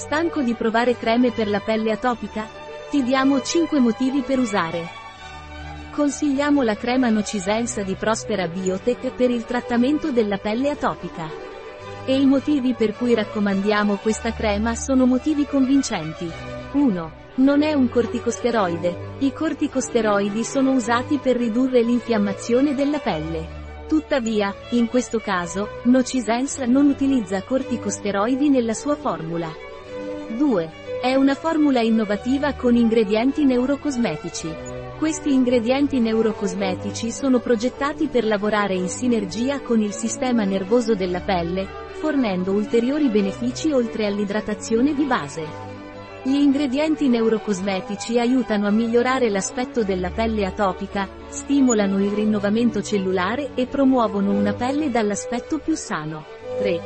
Stanco di provare creme per la pelle atopica? Ti diamo 5 motivi per usare. Consigliamo la crema Nocisenza di Prospera Biotech per il trattamento della pelle atopica. E i motivi per cui raccomandiamo questa crema sono motivi convincenti. 1. Non è un corticosteroide. I corticosteroidi sono usati per ridurre l'infiammazione della pelle. Tuttavia, in questo caso, Nocisense non utilizza corticosteroidi nella sua formula. 2. È una formula innovativa con ingredienti neurocosmetici. Questi ingredienti neurocosmetici sono progettati per lavorare in sinergia con il sistema nervoso della pelle, fornendo ulteriori benefici oltre all'idratazione di base. Gli ingredienti neurocosmetici aiutano a migliorare l'aspetto della pelle atopica, stimolano il rinnovamento cellulare e promuovono una pelle dall'aspetto più sano. 3.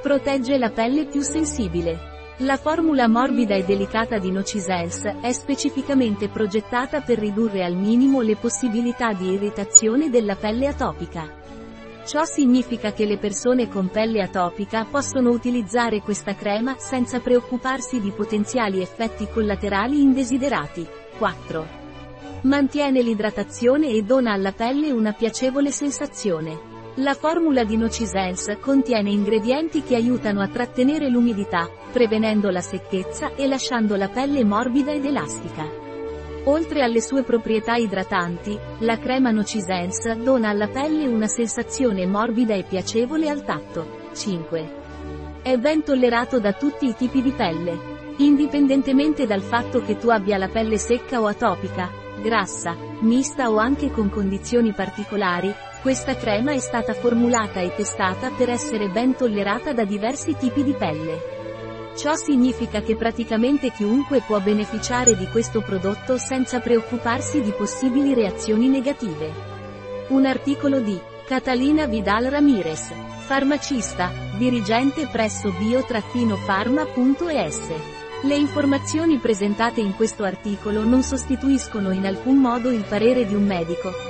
Protegge la pelle più sensibile. La formula morbida e delicata di Nocisense è specificamente progettata per ridurre al minimo le possibilità di irritazione della pelle atopica. Ciò significa che le persone con pelle atopica possono utilizzare questa crema senza preoccuparsi di potenziali effetti collaterali indesiderati. 4. Mantiene l'idratazione e dona alla pelle una piacevole sensazione. La formula di Nocisense contiene ingredienti che aiutano a trattenere l'umidità, prevenendo la secchezza e lasciando la pelle morbida ed elastica. Oltre alle sue proprietà idratanti, la crema Nocisense dona alla pelle una sensazione morbida e piacevole al tatto. 5. È ben tollerato da tutti i tipi di pelle. Indipendentemente dal fatto che tu abbia la pelle secca o atopica, grassa, mista o anche con condizioni particolari, questa crema è stata formulata e testata per essere ben tollerata da diversi tipi di pelle. Ciò significa che praticamente chiunque può beneficiare di questo prodotto senza preoccuparsi di possibili reazioni negative. Un articolo di Catalina Vidal Ramirez, farmacista, dirigente presso bio-pharma.es. Le informazioni presentate in questo articolo non sostituiscono in alcun modo il parere di un medico,